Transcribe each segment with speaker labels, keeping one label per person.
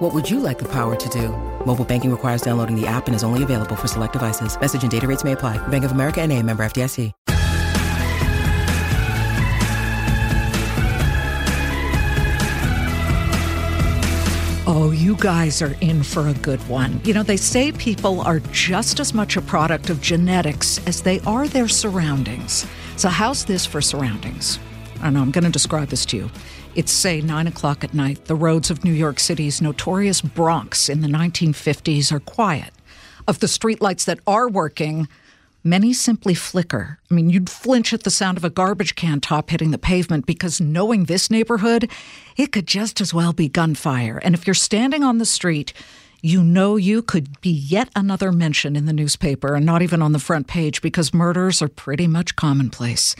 Speaker 1: What would you like the power to do? Mobile banking requires downloading the app and is only available for select devices. Message and data rates may apply. Bank of America and a member FDIC.
Speaker 2: Oh, you guys are in for a good one. You know, they say people are just as much a product of genetics as they are their surroundings. So, how's this for surroundings? I know, I'm going to describe this to you. It's, say, 9 o'clock at night. The roads of New York City's notorious Bronx in the 1950s are quiet. Of the streetlights that are working, many simply flicker. I mean, you'd flinch at the sound of a garbage can top hitting the pavement because knowing this neighborhood, it could just as well be gunfire. And if you're standing on the street, you know you could be yet another mention in the newspaper and not even on the front page because murders are pretty much commonplace.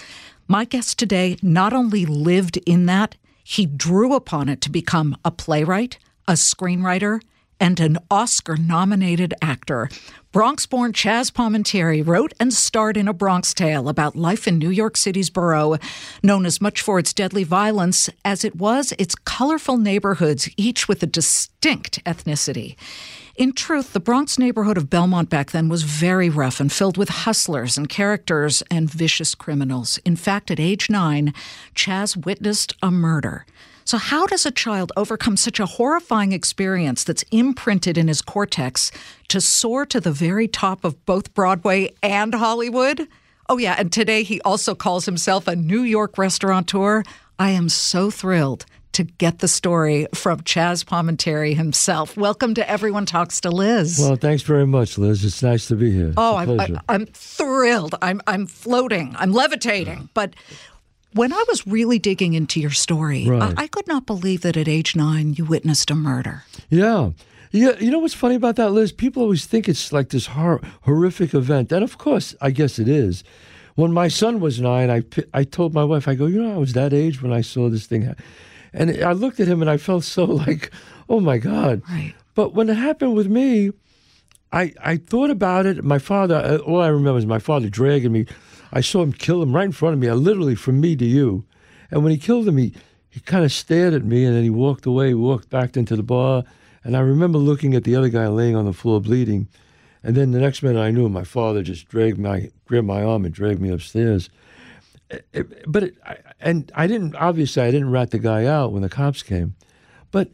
Speaker 2: My guest today not only lived in that, he drew upon it to become a playwright, a screenwriter, and an Oscar nominated actor. Bronx born Chazz Palminteri wrote and starred in A Bronx Tale about life in New York City's borough, known as much for its deadly violence as it was its colorful neighborhoods, each with a distinct ethnicity. In truth, the Bronx neighborhood of Belmont back then was very rough and filled with hustlers and characters and vicious criminals. In fact, at age nine, Chazz witnessed a murder. So, how does a child overcome such a horrifying experience that's imprinted in his cortex to soar to the very top of both Broadway and Hollywood? Oh, yeah, and today he also calls himself a New York restaurateur. I am so thrilled to get the story from Chazz Palminteri himself. Welcome to Everyone Talks to Liz.
Speaker 3: Well, thanks very much, Liz. It's nice to be here.
Speaker 2: Oh, I'm, I, I'm thrilled. I'm, I'm floating. I'm levitating. But when I was really digging into your story,
Speaker 3: Right.
Speaker 2: I, I could not believe that at age nine you witnessed a murder.
Speaker 3: Yeah. Yeah, you know what's funny about that, Liz? People always think it's like this hor- horrific event, and of course, I guess it is. When my son was nine, I I told my wife, I go, you know, I was that age when I saw this thing, ha-" and I looked at him and I felt so like, oh my god.
Speaker 2: Right.
Speaker 3: But when it happened with me, I I thought about it. My father, uh, all I remember is my father dragging me. I saw him kill him right in front of me, uh, literally from me to you. And when he killed him, he, he kind of stared at me and then he walked away, he walked back into the bar. And I remember looking at the other guy laying on the floor bleeding. And then the next minute I knew my father just dragged my, grabbed my arm and dragged me upstairs. It- it- but it, I, and I didn't obviously I didn't rat the guy out when the cops came, but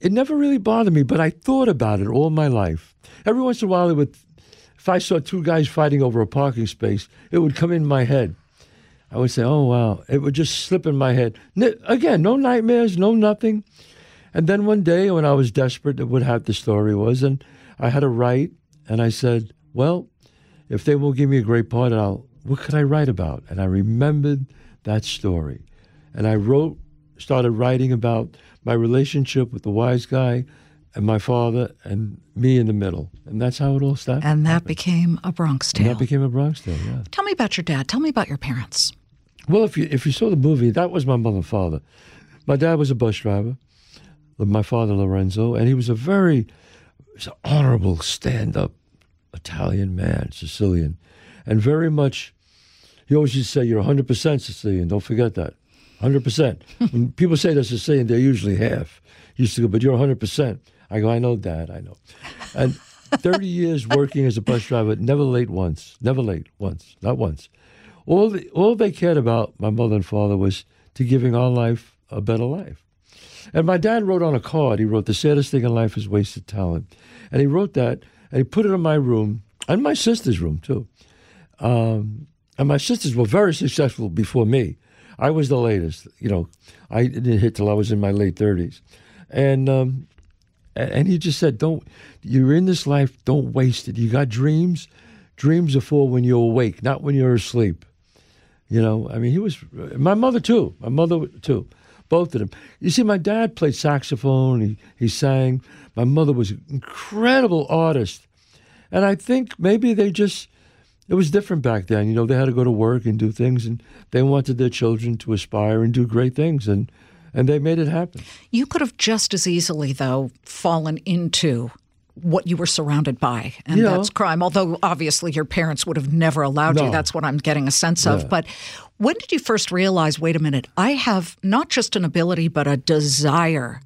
Speaker 3: it never really bothered me. But I thought about it all my life. Every once in a while, it would. If I saw two guys fighting over a parking space, it would come in my head. I would say, "Oh wow!" It would just slip in my head. Again, no nightmares, no nothing. And then one day, when I was desperate, what how the story was, and I had to write, and I said, "Well, if they will give me a great part, I'll. What could I write about?" And I remembered that story, and I wrote, started writing about my relationship with the wise guy, and my father, and me in the middle, and that's how it all started.
Speaker 2: And that became a Bronx
Speaker 3: And
Speaker 2: Tale.
Speaker 3: that became a Bronx Tale. Yeah.
Speaker 2: Tell me about your dad. Tell me about your parents.
Speaker 3: Well, if you if you saw the movie, that was my mother and father. My dad was a bus driver. My father Lorenzo, and he was a very was an honorable, stand-up Italian man, Sicilian, and very much. He always used to say, "You're 100 percent Sicilian. Don't forget that. 100 percent." When people say they're Sicilian, they're usually half. He used to go, "But you're 100 percent." I go, "I know, Dad. I know." And 30 years working as a bus driver, never late once. Never late once. Not once. All the, all they cared about, my mother and father, was to giving our life a better life. And my dad wrote on a card, he wrote, The saddest thing in life is wasted talent. And he wrote that, and he put it in my room, and my sister's room, too. Um, and my sisters were very successful before me. I was the latest. You know, I didn't hit till I was in my late 30s. And, um, and he just said, don't, you're in this life, don't waste it. You got dreams. Dreams are for when you're awake, not when you're asleep. You know, I mean, he was my mother too. My mother too, both of them. You see, my dad played saxophone. He he sang. My mother was an incredible artist, and I think maybe they just it was different back then. You know, they had to go to work and do things, and they wanted their children to aspire and do great things, and and they made it happen.
Speaker 2: You could have just as easily, though, fallen into what you were surrounded by, and
Speaker 3: Yeah.
Speaker 2: that's crime. Although obviously your parents would have never allowed you. That's what I'm getting a sense of. But when did you first realize? Wait a minute, I have not just an ability, but a desire.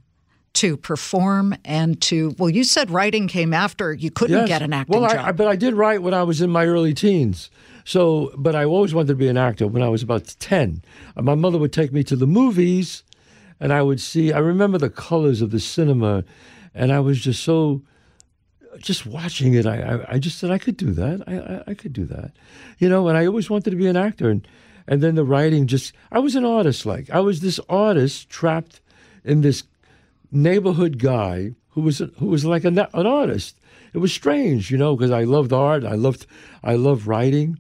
Speaker 2: To perform and to well, you said writing came after you couldn't
Speaker 3: Yes.
Speaker 2: get an acting
Speaker 3: well,
Speaker 2: job.
Speaker 3: I, I, but I did write when I was in my early teens. So, but I always wanted to be an actor when I was about 10. Uh, My mother would take me to the movies and I would see, I remember the colors of the cinema and I was just so, just watching it, I, I, I just said, I could do that. I, I, I could do that. You know, and I always wanted to be an actor. And, and then the writing just, I was an artist like. I was this artist trapped in this neighborhood guy who was who was like a, na- an artist. It was strange, you know, because I loved art, I loved I loved writing.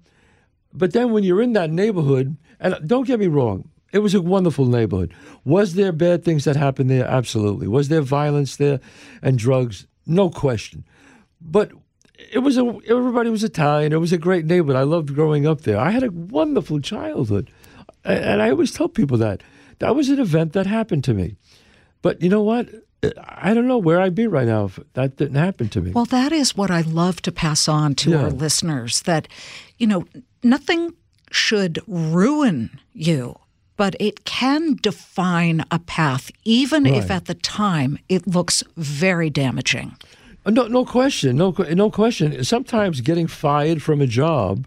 Speaker 3: But then when you're in that neighborhood, and don't get me wrong, it was a wonderful neighborhood. Was there bad things that happened there? Absolutely. Was there violence there and drugs? No question. But it was a everybody was Italian. It was a great neighborhood. I loved growing up there. I had a wonderful childhood, and I always tell people that that was an event that happened to me. But you know what? I don't know where I'd be right now if that didn't happen to me.
Speaker 2: Well, that is what I love to pass on to
Speaker 3: Yeah.
Speaker 2: our listeners that, you know, nothing should ruin you, but it can define a path, even if at the time it looks very damaging.
Speaker 3: Uh, No, no question. No, no question. Sometimes getting fired from a job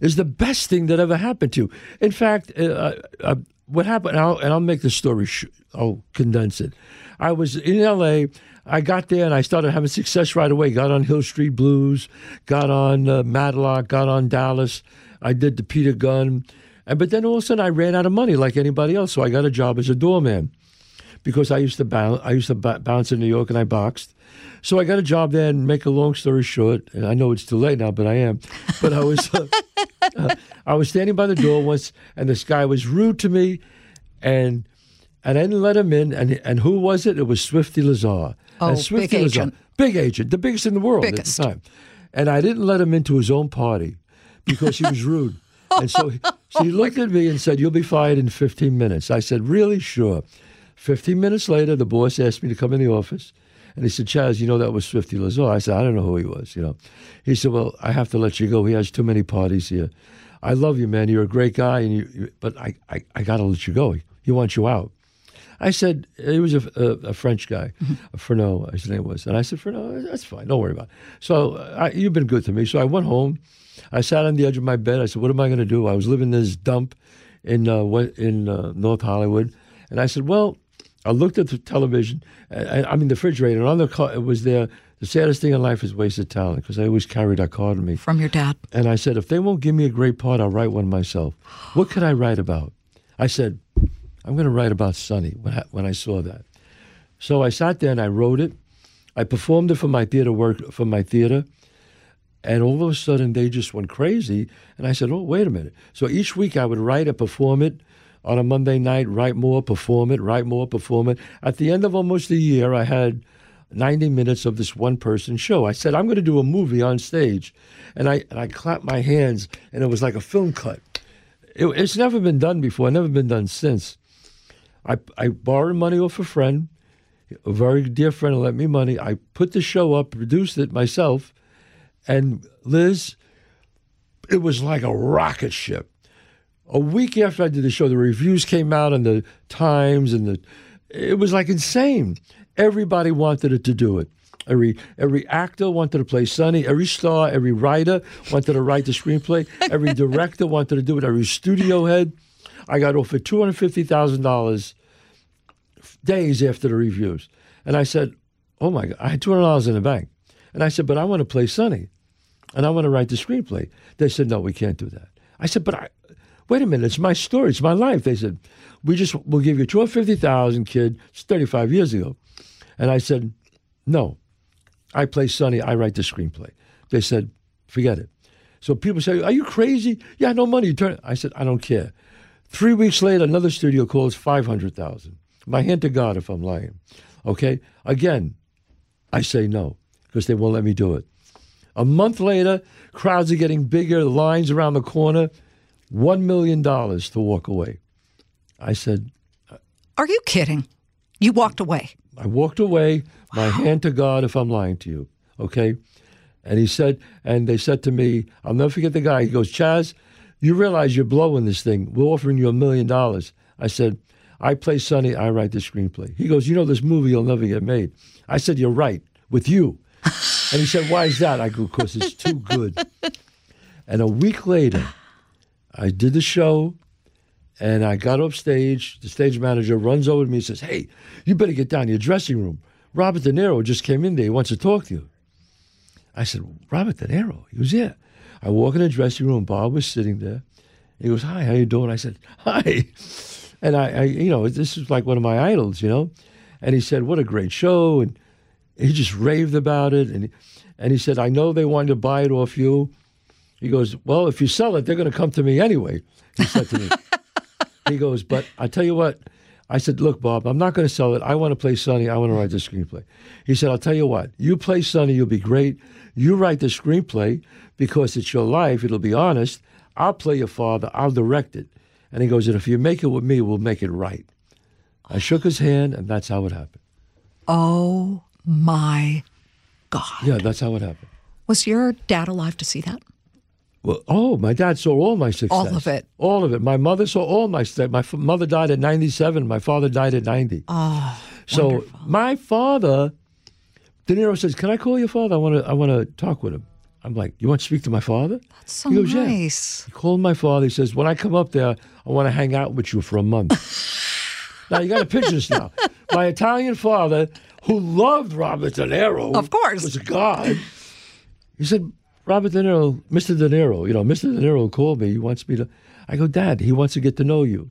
Speaker 3: is the best thing that ever happened to you. In fact, uh, uh, what happened, and I'll, and I'll make the story, sh- I'll condense it. I was in LA. I got there and I started having success right away. Got on Hill Street Blues, got on uh, Matlock, got on Dallas. I did the Peter Gunn. And, but then all of a sudden I ran out of money like anybody else. So I got a job as a doorman because I used to bounce. I used to bounce in New York, and I boxed. So I got a job there. And make a long story short, and I know it's too late now, but I am. But I was, uh, uh, I was standing by the door once, and this guy was rude to me, and and I didn't let him in. And and who was it? It was Swifty Lazar.
Speaker 2: Oh,
Speaker 3: and
Speaker 2: big
Speaker 3: Swifty Lazar,
Speaker 2: agent.
Speaker 3: big agent, the biggest in the world
Speaker 2: Biggest.
Speaker 3: at the time. And I didn't let him into his own party because he was rude. And so he, so he looked at me and said, You'll be fired in 15 minutes. I said, Really? Sure. 15 minutes later, the boss asked me to come in the office. And he said, Chazz, you know that was Swifty Lazar. I said, I don't know who he was, you know. He said, Well, I have to let you go. He has too many parties here. I love you, man. You're a great guy, and you, you but I, I, I got to let you go. He wants you out. I said, he was a, a, a French guy, a Fernot, his name was. And I said, Fernot, that's fine, don't worry about it. So uh, I, you've been good to me. So I went home. I sat on the edge of my bed. I said, what am I going to do? I was living in this dump in, uh, in uh, North Hollywood. And I said, well, I looked at the television, uh, I, I mean, the refrigerator, and on the car, it was there, the saddest thing in life is wasted talent, because I always carried that card in me.
Speaker 2: From your dad.
Speaker 3: And I said, if they won't give me a great part, I'll write one myself. What could I write about? I said, I'm going to write about Sonny when I, when I saw that. So I sat there and I wrote it. I performed it for my theater work for my theater, and all of a sudden they just went crazy. And I said, "Oh, wait a minute!" So each week I would write it, perform it on a Monday night, write more, perform it, write more, perform it. At the end of almost a year, I had 90 minutes of this one person show. I said, I'm going to do a movie on stage. And I, and I clapped my hands, and it was like a film cut. It, it's never been done before, never been done since. I, I borrowed money off a friend, a very dear friend lent me money. I put the show up, produced it myself, and Liz, it was like a rocket ship. A week after I did the show, the reviews came out in the Times, and the it was like insane. Everybody wanted it to do it. Every every actor wanted to play Sonny. Every star, every writer wanted to write the screenplay. Every director wanted to do it. Every studio head. I got offered two hundred fifty thousand dollars days after the reviews, and I said, "Oh my God!" I had two hundred dollars in the bank, and I said, "But I want to play Sonny, and I want to write the screenplay." They said, "No, we can't do that." I said, "But I." Wait a minute, it's my story, it's my life. They said, We just we'll give you two hundred fifty thousand, kid. It's thirty five years ago. And I said, No. I play Sonny, I write the screenplay. They said, Forget it. So people say, Are you crazy? Yeah, no money. Turn I said, I don't care. Three weeks later, another studio calls five hundred thousand. My hand to God if I'm lying. Okay? Again, I say no, because they won't let me do it. A month later, crowds are getting bigger, lines around the corner. $1 million to walk away. I said,
Speaker 2: Are you kidding? You walked away.
Speaker 3: I walked away, my hand to God if I'm lying to you. Okay? And he said, and they said to me, I'll never forget the guy. He goes, Chazz, you realize you're blowing this thing. We're offering you a million dollars. I said, I play Sonny, I write the screenplay. He goes, You know, this movie will never get made. I said, You're right, with you. and he said, Why is that? I go, Because it's too good. And a week later, I did the show and I got up stage. The stage manager runs over to me and says, Hey, you better get down to your dressing room. Robert De Niro just came in there. He wants to talk to you. I said, Robert De Niro? He was here. I walk in the dressing room. Bob was sitting there. He goes, Hi, how you doing? I said, Hi. And I, I, you know, this is like one of my idols, you know. And he said, "What a great show!" And he just raved about it. And and he said, "I know they wanted to buy it off you." He goes, "Well, if you sell it, they're going to come to me anyway." He said to me. he goes, "But I tell you what." I said, "Look, Bob, I'm not going to sell it. I want to play Sonny. I want to write the screenplay." He said, "I'll tell you what. You play Sonny, you'll be great. You write the screenplay because it's your life. It'll be honest. I'll play your father. I'll direct it." And he goes, and if you make it with me, we'll make it right. I shook his hand, and that's how it happened.
Speaker 2: Oh my God.
Speaker 3: Yeah, that's how it happened.
Speaker 2: Was your dad alive to see that?
Speaker 3: Well, oh, my dad saw all my success.
Speaker 2: All of it.
Speaker 3: All of it. My mother saw all my success. My f- mother died at 97. My father died at 90.
Speaker 2: Oh,
Speaker 3: so
Speaker 2: wonderful.
Speaker 3: my father, De Niro says, "Can I call your father? I want to. I want to talk with him." I'm like, "You want to speak to my father?"
Speaker 2: That's so
Speaker 3: He goes, "Yeah."
Speaker 2: nice.
Speaker 3: He called my father. He says, "When I come up there, I want to hang out with you for a month." now you got to picture this. Now, my Italian father, who loved Robert De Niro,
Speaker 2: Of course.
Speaker 3: was a god. He said, "Robert De Niro, Mr. De Niro, you know, Mr. De Niro called me. He wants me to." I go, "Dad, he wants to get to know you,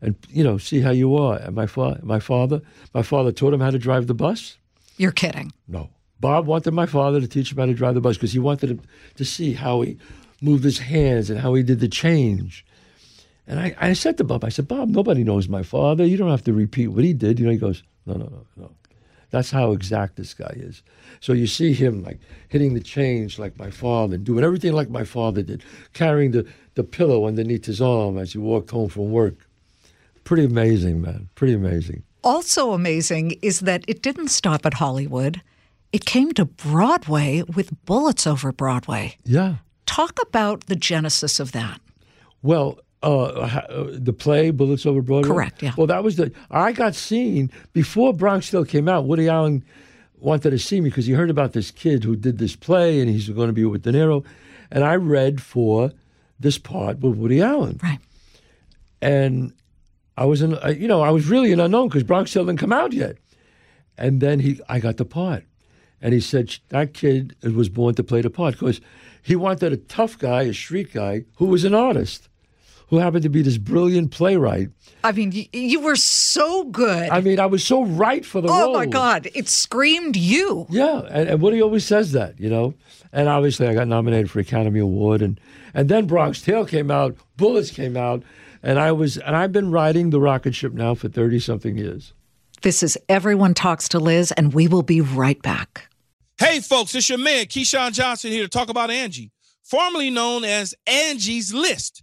Speaker 3: and you know, see how you are." And my fa- my father, my father taught him how to drive the bus.
Speaker 2: You're kidding.
Speaker 3: No. Bob wanted my father to teach him how to drive the bus because he wanted him to see how he moved his hands and how he did the change. And I, I said to Bob, I said, Bob, nobody knows my father. You don't have to repeat what he did. You know, he goes, no, no, no, no. That's how exact this guy is. So you see him like hitting the change like my father, and doing everything like my father did, carrying the, the pillow underneath his arm as he walked home from work. Pretty amazing, man. Pretty amazing.
Speaker 2: Also amazing is that it didn't stop at Hollywood. It came to Broadway with Bullets Over Broadway.
Speaker 3: Yeah.
Speaker 2: Talk about the genesis of that.
Speaker 3: Well, uh, uh, the play Bullets Over Broadway.
Speaker 2: Correct, yeah.
Speaker 3: Well, that was the I got seen before Bronx Tale came out. Woody Allen wanted to see me because he heard about this kid who did this play and he's going to be with De Niro, and I read for this part with Woody Allen,
Speaker 2: Right.
Speaker 3: and I was in, you know, I was really an unknown because Bronx Tale didn't come out yet, and then he, I got the part, and he said that kid was born to play the part because he wanted a tough guy, a street guy who was an artist, who happened to be this brilliant playwright.
Speaker 2: I mean, you, you were so good.
Speaker 3: I mean, I was so right for the
Speaker 2: oh
Speaker 3: role.
Speaker 2: Oh my God. It screamed you.
Speaker 3: Yeah, and, and Woody always says that, you know. And obviously, I got nominated for Academy Award, and and then Bronx Tale came out, Bullets came out, and I was and I've been riding the rocket ship now for thirty something years.
Speaker 2: This is Everyone Talks to Liz, and we will be right back.
Speaker 4: Hey, folks, it's your man, Keyshawn Johnson, here to talk about Angie, formerly known as Angie's List,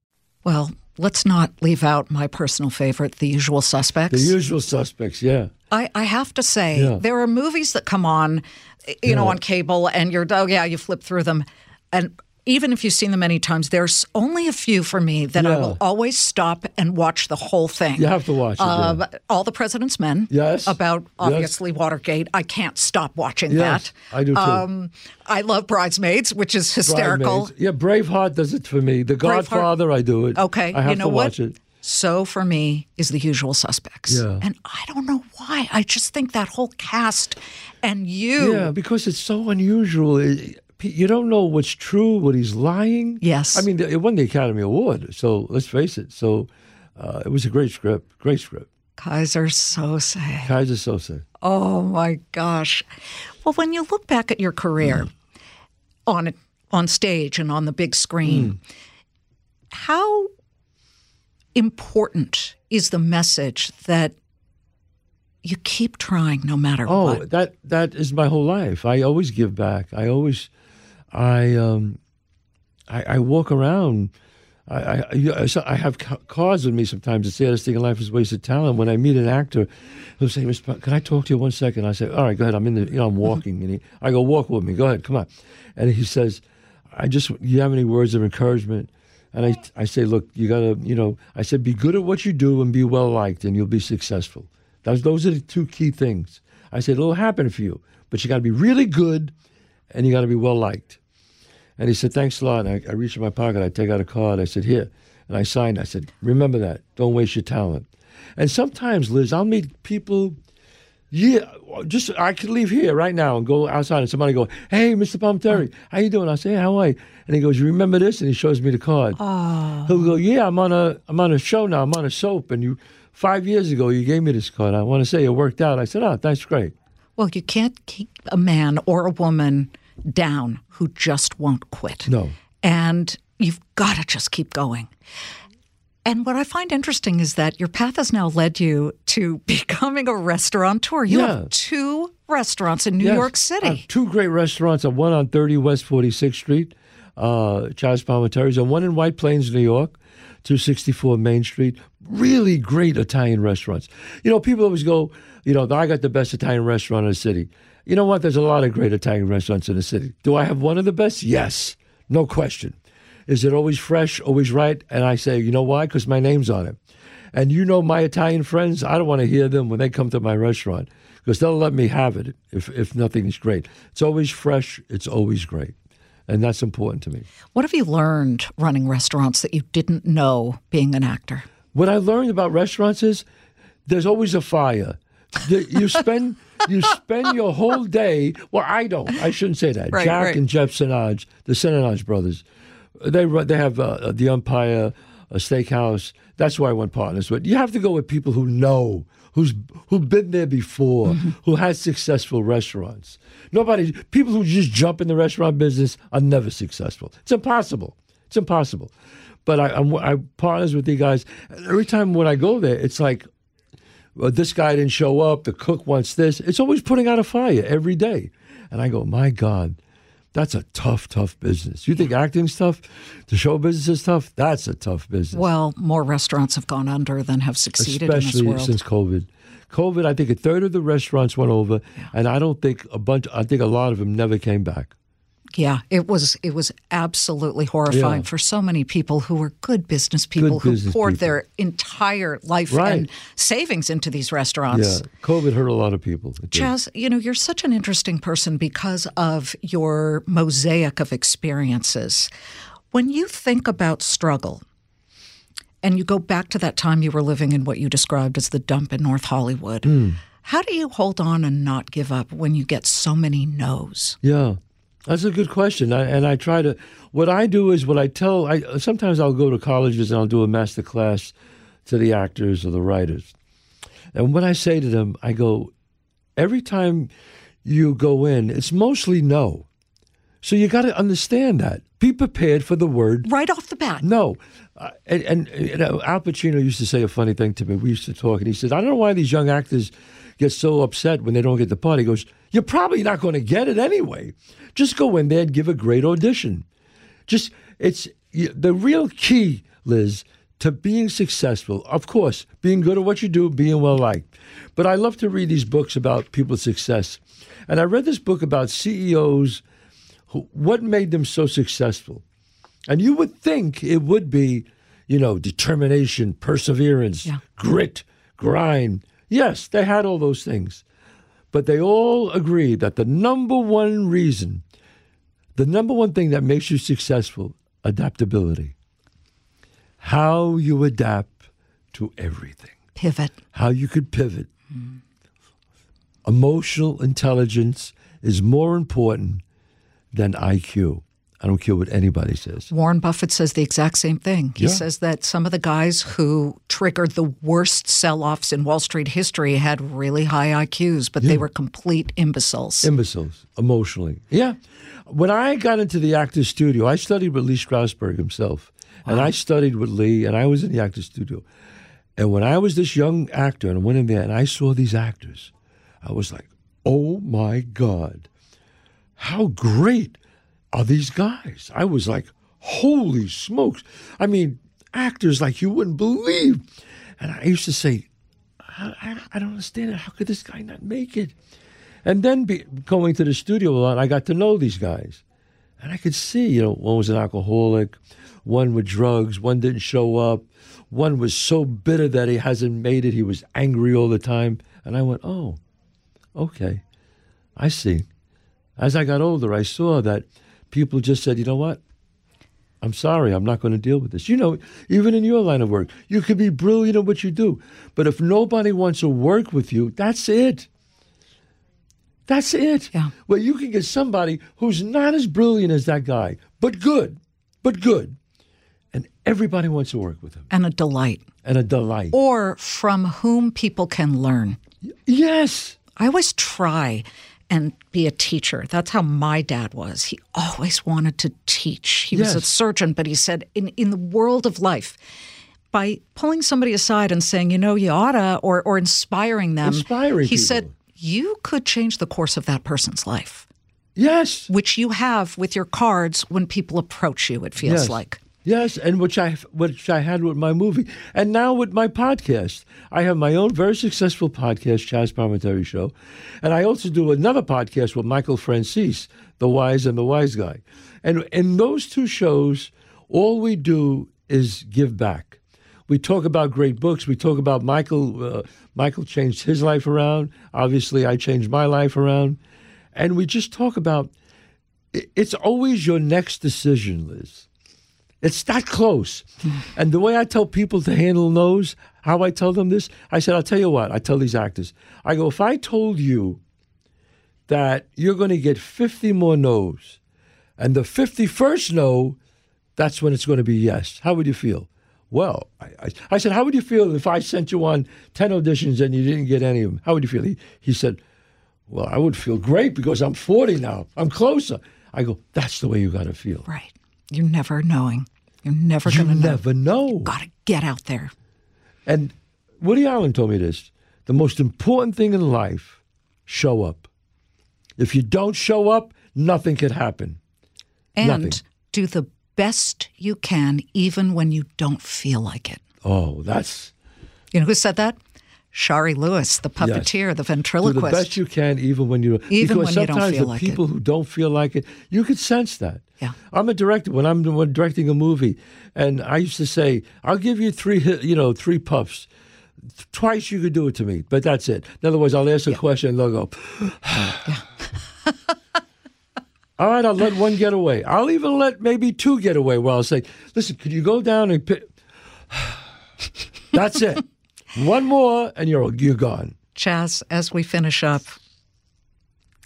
Speaker 2: Well, let's not leave out my personal favorite, The Usual Suspects.
Speaker 3: The usual suspects, yeah.
Speaker 2: I, I have to say,
Speaker 3: Yeah.
Speaker 2: there are movies that come on, you know, on cable, and you're, oh, yeah, you flip through them. And even if you've seen them many times, there's only a few for me that I will always stop and watch the whole thing.
Speaker 3: You have to watch it. yeah.
Speaker 2: Uh, All the President's Men.
Speaker 3: Yes.
Speaker 2: About
Speaker 3: Yes.
Speaker 2: obviously Watergate. I can't stop watching
Speaker 3: Yes,
Speaker 2: that.
Speaker 3: I do too.
Speaker 2: Um, I love Bridesmaids, which is hysterical.
Speaker 3: Bridesmaids. Yeah, Braveheart does it for me. The Godfather, I do it.
Speaker 2: Okay,
Speaker 3: I have
Speaker 2: you know
Speaker 3: to
Speaker 2: what?
Speaker 3: watch it.
Speaker 2: So for me is the usual suspects.
Speaker 3: Yeah.
Speaker 2: And I don't know why. I just think that whole cast and you.
Speaker 3: Yeah, because it's so unusual. It- you don't know what's true, what he's lying.
Speaker 2: Yes.
Speaker 3: I mean, it won the Academy Award, so let's face it. So uh, it was a great script, great script.
Speaker 2: Keyser Söze.
Speaker 3: Keyser Söze.
Speaker 2: Oh my gosh. Well, when you look back at your career on on stage and on the big screen, how important is the message that you keep trying no matter
Speaker 3: Oh,
Speaker 2: what?
Speaker 3: that that is my whole life. I always give back. I always, I um, I, I walk around. I I, I, I have ca- cars with me sometimes. The saddest thing in life is wasted talent. When I meet an actor, he'll say, "Mr. Pop, Can I talk to you one second? I say, "All right, go ahead. I'm in the, you know, I'm walking." And he, I go, "Walk with me. Go ahead. Come on." And he says, "I just, you have any words of encouragement?" And I, I say, "Look, you gotta, you know," I said, "Be good at what you do and be well liked, and you'll be successful." Those, those are the two key things. I said, it'll happen for you, but you got to be really good and you got to be well liked. And he said, thanks a lot. And I, I reached in my pocket, I take out a card. I said, here. And I signed. I said, remember that. Don't waste your talent. And sometimes, Liz, I'll meet people. Yeah, just I could leave here right now and go outside, and somebody go, "Hey, Mr. Palminteri, how you doing?" I say, "How are you?" And he goes, "You remember this?" And he shows me the card. He'll go, "Yeah, I'm on a I'm on a show now. I'm on a soap, and you five years ago you gave me this card. I want to say it worked out." I said, "Oh, that's great."
Speaker 2: Well, you can't keep a man or a woman down who just won't quit.
Speaker 3: No.
Speaker 2: And you've got to just keep going. And what I find interesting is that your path has now led you to becoming a restaurateur. You
Speaker 3: Yeah.
Speaker 2: have two restaurants in New
Speaker 3: Yes,
Speaker 2: York City.
Speaker 3: two great restaurants. One on 30 West 46th Street, uh, Chazz Palminteri's, and one in White Plains, New York, 264 Main Street. Really great Italian restaurants. You know, people always go, you know, I got the best Italian restaurant in the city. You know what? There's a lot of great Italian restaurants in the city. Do I have one of the best? Yes, no question. Is it always fresh, always right? And I say, you know why? Because my name's on it. And you know my Italian friends, I don't want to hear them when they come to my restaurant because they'll let me have it if, if nothing is great. It's always fresh, it's always great. And that's important to me.
Speaker 2: What have you learned running restaurants that you didn't know being an actor?
Speaker 3: What I learned about restaurants is there's always a fire. The- You spend you spend your whole day. Well, I don't. I shouldn't say that.
Speaker 2: Right,
Speaker 3: Jack
Speaker 2: right.
Speaker 3: and Jeff Sinaj, the Sinaj brothers, they run- they have uh, the Empire, a steakhouse. That's why I want partners. But you have to go with people who know, who's who've been there before,
Speaker 2: Mm-hmm.
Speaker 3: who has successful restaurants. Nobody, people who just jump in the restaurant business are never successful. It's impossible. It's impossible. But I, I'm I partners with the guys. Every time when I go there, it's like well, this guy didn't show up. The cook wants this. It's always putting out a fire every day. And I go, my God, that's a tough, tough business. You think acting's tough? The show business is tough? That's a tough business.
Speaker 2: Well, more restaurants have gone under than have succeeded in
Speaker 3: Especially
Speaker 2: this world.
Speaker 3: since COVID. COVID, I think a third of the restaurants went over, and I don't think a bunch. I think a lot of them never came back.
Speaker 2: Yeah, it was it was absolutely horrifying
Speaker 3: Yeah.
Speaker 2: for so many people who were good business people who
Speaker 3: business
Speaker 2: poured
Speaker 3: people.
Speaker 2: their entire life
Speaker 3: Right.
Speaker 2: and savings into these restaurants.
Speaker 3: Yeah, COVID hurt a lot of people.
Speaker 2: Chazz, you know, you're such an interesting person because of your mosaic of experiences. When you think about struggle and you go back to that time you were living in what you described as the dump in North Hollywood,
Speaker 3: Hmm.
Speaker 2: how do you hold on and not give up when you get so many no's?
Speaker 3: Yeah, that's a good question. I, and I try to. What I do is what I tell. I sometimes I'll go to colleges and I'll do a master class to the actors or the writers. And when I say to them, I go, every time you go in, it's mostly no. So you got to understand that. Be prepared for the word
Speaker 2: Right off the bat.
Speaker 3: no. Uh, and, and you know, Al Pacino used to say a funny thing to me. We used to talk, and he said, I don't know why these young actors get so upset when they don't get the part. He goes, You're probably not going to get it anyway. Just go in there and give a great audition. Just, it's the real key, Liz, to being successful. Of course, being good at what you do, being well liked. But I love to read these books about people's success. And I read this book about CEOs, who, what made them so successful. And you would think it would be, you know, determination, perseverance,
Speaker 2: Yeah.
Speaker 3: grit, grind. Yes, they had all those things. But they all agreed that the number one reason, the number one thing that makes you successful, adaptability. How you adapt to everything,
Speaker 2: Pivot.
Speaker 3: how you could pivot. Emotional intelligence is more important than IQ. I don't care what anybody says.
Speaker 2: Warren Buffett says the exact same thing. He
Speaker 3: Yeah.
Speaker 2: says that some of the guys who triggered the worst sell offs in Wall Street history had really high IQs, but they were complete imbeciles.
Speaker 3: Imbeciles, emotionally. Yeah. When I got into the actor's studio, I studied with Lee Strasberg himself. And I studied with Lee, and I was in the actor's studio. And when I was this young actor and I went in there and I saw these actors, I was like, oh my God, how great are these guys? I was like, holy smokes. I mean, actors like you wouldn't believe. And I used to say, I, I, I don't understand it. How could this guy not make it? And then be, going to the studio a lot, I got to know these guys. And I could see, you know, one was an alcoholic, one with drugs, one didn't show up, one was so bitter that he hasn't made it. He was angry all the time. And I went, oh, okay, I see. As I got older, I saw that people just said, you know what? I'm sorry, I'm not going to deal with this. You know, even in your line of work, you could be brilliant at what you do, but if nobody wants to work with you, that's it. That's it.
Speaker 2: Yeah.
Speaker 3: Well, you can get somebody who's not as brilliant as that guy, but good, but good. And everybody wants to work with him
Speaker 2: and a delight,
Speaker 3: and a delight.
Speaker 2: or from whom people can learn.
Speaker 3: Yes.
Speaker 2: I always try and be a teacher. That's how my dad was. He always wanted to teach. He was a surgeon, but he said, in, in the world of life, by pulling somebody aside and saying, you know, you oughta, or, or inspiring them,
Speaker 3: Inspiring
Speaker 2: he
Speaker 3: people.
Speaker 2: said, you could change the course of that person's life,
Speaker 3: Yes.
Speaker 2: which you have with your cards when people approach you, it feels
Speaker 3: yes.
Speaker 2: like.
Speaker 3: Yes, and which I which I had with my movie, and now with my podcast. I have my own very successful podcast, Chazz Palminteri Show, and I also do another podcast with Michael Franzese, the Wise and the Wise Guy, and in those two shows, all we do is give back. We talk about great books. We talk about Michael. Uh, Michael changed his life around. Obviously, I changed my life around, and we just talk about. It's always your next decision, Liz. It's that close. And the way I tell people to handle no's, how I tell them this, I said, I'll tell you what, I tell these actors, I go, if I told you that you're going to get 50 more no's, and the 51st no, that's when it's going to be yes, how would you feel? Well, I, I, I said, how would you feel if I sent you on 10 auditions and you didn't get any of them? How would you feel? He, he said, well, I would feel great because I'm 40 now. I'm closer. I go, that's the way you got to feel.
Speaker 2: Right. You're never knowing. You're never going to know.
Speaker 3: never know.
Speaker 2: Got to get out there.
Speaker 3: And Woody Allen told me this the most important thing in life show up. If you don't show up, nothing can happen.
Speaker 2: and
Speaker 3: Nothing.
Speaker 2: do the best you can, even when you don't feel like it.
Speaker 3: Oh, that's
Speaker 2: You know who said that? Shari Lewis, the puppeteer, the
Speaker 3: do the
Speaker 2: ventriloquist.
Speaker 3: best you can, even when you
Speaker 2: Even
Speaker 3: because
Speaker 2: when
Speaker 3: sometimes the
Speaker 2: like it.
Speaker 3: people who don't feel like it, you could sense that.
Speaker 2: Yeah.
Speaker 3: I'm a director when I'm when directing a movie, and I used to say, "I'll give you three, you know, three puffs." Twice you could do it to me, but that's it. In other words, I'll ask a question and they'll go, All right, I'll let one get away. I'll even let maybe two get away where I'll say, listen, could you go down and pick? That's it. One more and you're you're gone.
Speaker 2: Chazz, as we finish up,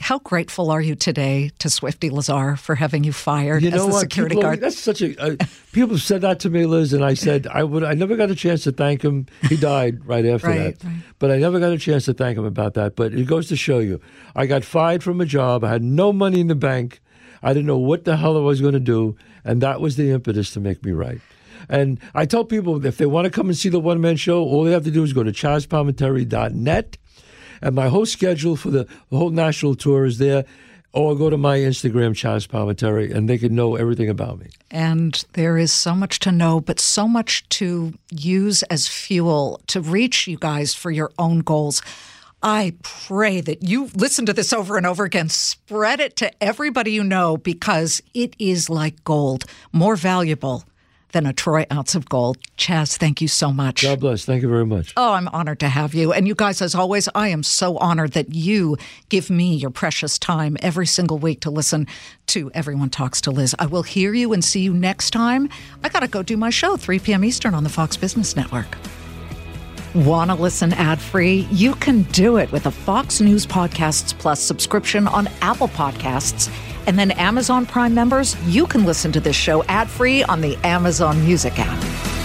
Speaker 2: how grateful are you today to Swifty Lazar for having you fired
Speaker 3: You
Speaker 2: as
Speaker 3: know
Speaker 2: the
Speaker 3: what?
Speaker 2: security
Speaker 3: people,
Speaker 2: guard?
Speaker 3: That's such a. Uh, people have said that to me, Liz, and I said I would. I never got a chance to thank him. He died right after
Speaker 2: Right,
Speaker 3: that,
Speaker 2: right.
Speaker 3: but I never got a chance to thank him about that. But it goes to show you, I got fired from a job. I had no money in the bank. I didn't know what the hell I was going to do, and that was the impetus to make me write. And I tell people if they want to come and see the one man show, all they have to do is go to chazpalminteri.net. And my whole schedule for the, whole national tour is there. Or go to my Instagram, Palminteri, and they can know everything about me.
Speaker 2: And there is so much to know, but so much to use as fuel to reach you guys for your own goals. I pray that you listen to this over and over again. Spread it to everybody you know because it is like gold, more valuable than a troy ounce of gold. Chazz, thank you so much.
Speaker 3: God bless. Thank you very much.
Speaker 2: Oh, I'm honored to have you. And you guys, as always, I am so honored that you give me your precious time every single week to listen to Everyone Talks to Liz. I will hear you and see you next time. I got to go do my show, 3 p.m. Eastern on the Fox Business Network. Want to listen ad free? You can do it with a Fox News Podcasts Plus subscription on Apple Podcasts. And then Amazon Prime members, you can listen to this show ad free on the Amazon Music app.